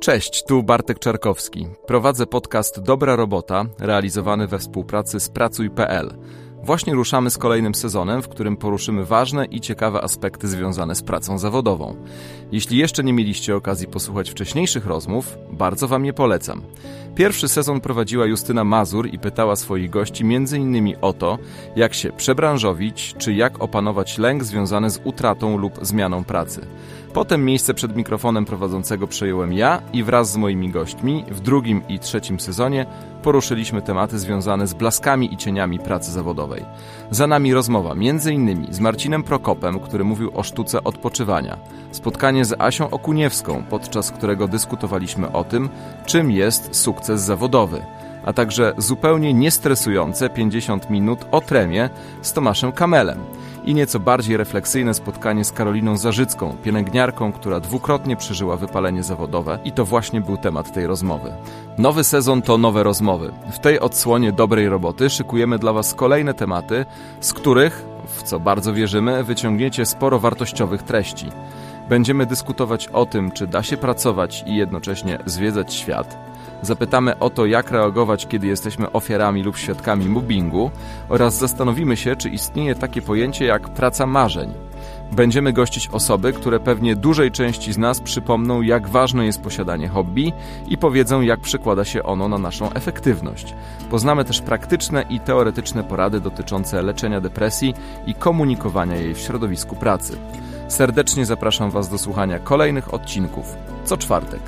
Cześć, tu Bartek Czarkowski. Prowadzę podcast Dobra Robota, realizowany we współpracy z Pracuj.pl. Właśnie ruszamy z kolejnym sezonem, w którym poruszymy ważne i ciekawe aspekty związane z pracą zawodową. Jeśli jeszcze nie mieliście okazji posłuchać wcześniejszych rozmów, bardzo Wam je polecam. Pierwszy sezon prowadziła Justyna Mazur i pytała swoich gości m.in. o to, jak się przebranżowić, czy jak opanować lęk związany z utratą lub zmianą pracy. Potem miejsce przed mikrofonem prowadzącego przejąłem ja i wraz z moimi gośćmi w drugim i trzecim sezonie poruszyliśmy tematy związane z blaskami i cieniami pracy zawodowej. Za nami rozmowa m.in. z Marcinem Prokopem, który mówił o sztuce odpoczywania. Spotkanie z Asią Okuniewską, podczas którego dyskutowaliśmy o tym, czym jest sukces zawodowy a także zupełnie niestresujące 50 minut o tremie z Tomaszem Kamelem i nieco bardziej refleksyjne spotkanie z Karoliną Zarzycką, pielęgniarką, która dwukrotnie przeżyła wypalenie zawodowe i to właśnie był temat tej rozmowy. Nowy sezon to nowe rozmowy. W tej odsłonie dobrej roboty szykujemy dla Was kolejne tematy, z których, w co bardzo wierzymy, wyciągniecie sporo wartościowych treści. Będziemy dyskutować o tym, czy da się pracować i jednocześnie zwiedzać świat Zapytamy o to, jak reagować, kiedy jesteśmy ofiarami lub świadkami mobbingu oraz zastanowimy się, czy istnieje takie pojęcie jak praca marzeń. Będziemy gościć osoby, które pewnie dużej części z nas przypomną, jak ważne jest posiadanie hobby i powiedzą, jak przekłada się ono na naszą efektywność. Poznamy też praktyczne i teoretyczne porady dotyczące leczenia depresji i komunikowania jej w środowisku pracy. Serdecznie zapraszam Was do słuchania kolejnych odcinków co czwartek.